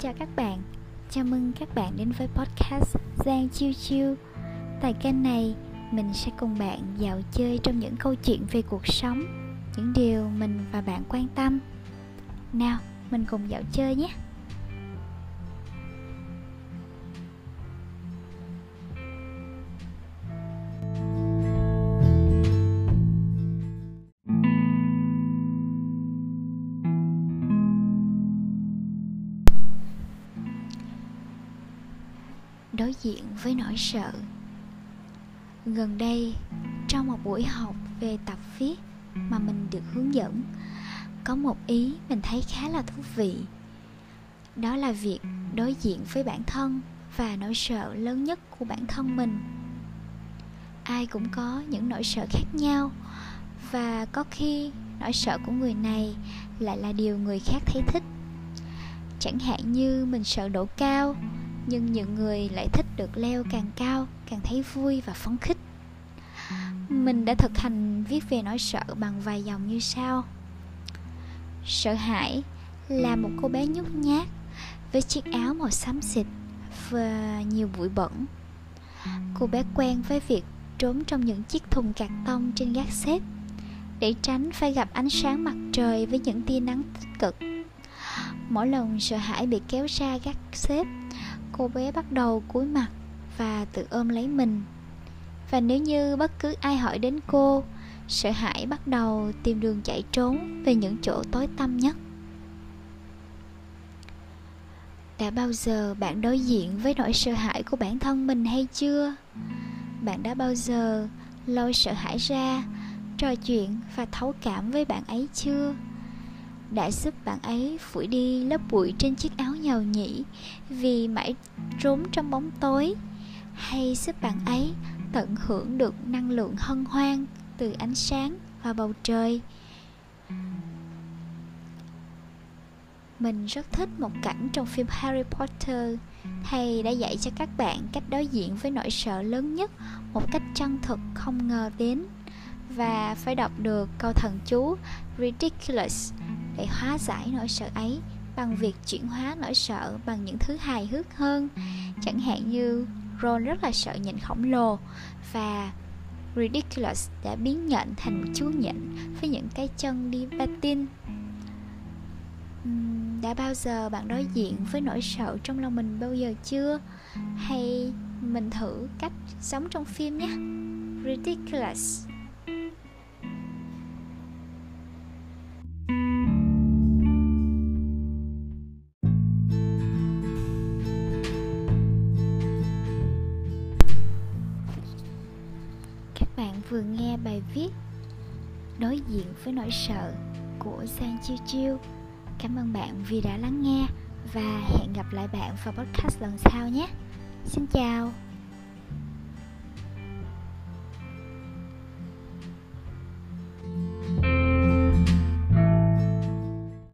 chào các bạn. Chào mừng các bạn đến với podcast Giang Chiêu Chiêu. Tại kênh này, mình sẽ cùng bạn dạo chơi trong những câu chuyện về cuộc sống Những điều mình và bạn quan tâm. Nào, mình cùng dạo chơi nhé. Đối diện với nỗi sợ. Gần đây, trong một buổi học về tập viết mà mình được hướng dẫn, có một ý mình thấy khá là thú vị. Đó là việc đối diện với bản thân và nỗi sợ lớn nhất của bản thân mình. Ai cũng có những nỗi sợ khác nhau và có khi nỗi sợ của người này lại là điều người khác thấy thích. Chẳng hạn như mình sợ độ cao nhưng những người lại thích được leo càng cao, càng thấy vui và phấn khích. Mình đã thực hành viết về nỗi sợ bằng vài dòng như sau. Sợ hãi là một cô bé nhút nhát với chiếc áo màu xám xịt và nhiều bụi bẩn. Cô bé quen với việc trốn trong những chiếc thùng cạc tông trên gác xếp để tránh phải gặp ánh sáng mặt trời với những tia nắng tích cực. Mỗi lần sợ hãi bị kéo ra gác xếp cô bé bắt đầu cúi mặt và tự ôm lấy mình. Và nếu như bất cứ ai hỏi đến cô, sợ hãi bắt đầu tìm đường chạy trốn về những chỗ tối tăm nhất. Đã bao giờ bạn đối diện với nỗi sợ hãi của bản thân mình hay chưa? Bạn đã bao giờ lôi sợ hãi ra, trò chuyện và thấu cảm với bạn ấy chưa? Đã giúp bạn ấy phủi đi lớp bụi trên chiếc áo nhầu nhĩ vì mãi trốn trong bóng tối, hay giúp bạn ấy tận hưởng được năng lượng hân hoan từ ánh sáng và bầu trời? Mình rất thích một cảnh trong phim Harry Potter, thầy đã dạy cho các bạn cách đối diện với nỗi sợ lớn nhất một cách chân thực không ngờ đến. Và phải đọc được câu thần chú ridiculous để hóa giải nỗi sợ ấy, bằng việc chuyển hóa nỗi sợ bằng những thứ hài hước hơn. Chẳng hạn như, Ron rất là sợ nhện khổng lồ và Ridiculous đã biến nhện thành một chú nhện với những cái chân đi patin. Đã bao giờ bạn đối diện với nỗi sợ trong lòng mình bao giờ chưa? Hay mình thử cách sống trong phim nhé. Ridiculous. Vừa nghe bài viết Đối diện với nỗi sợ của Sang Chiêu Chiêu. Cảm ơn bạn vì đã lắng nghe và hẹn gặp lại bạn vào podcast lần sau nhé. Xin chào.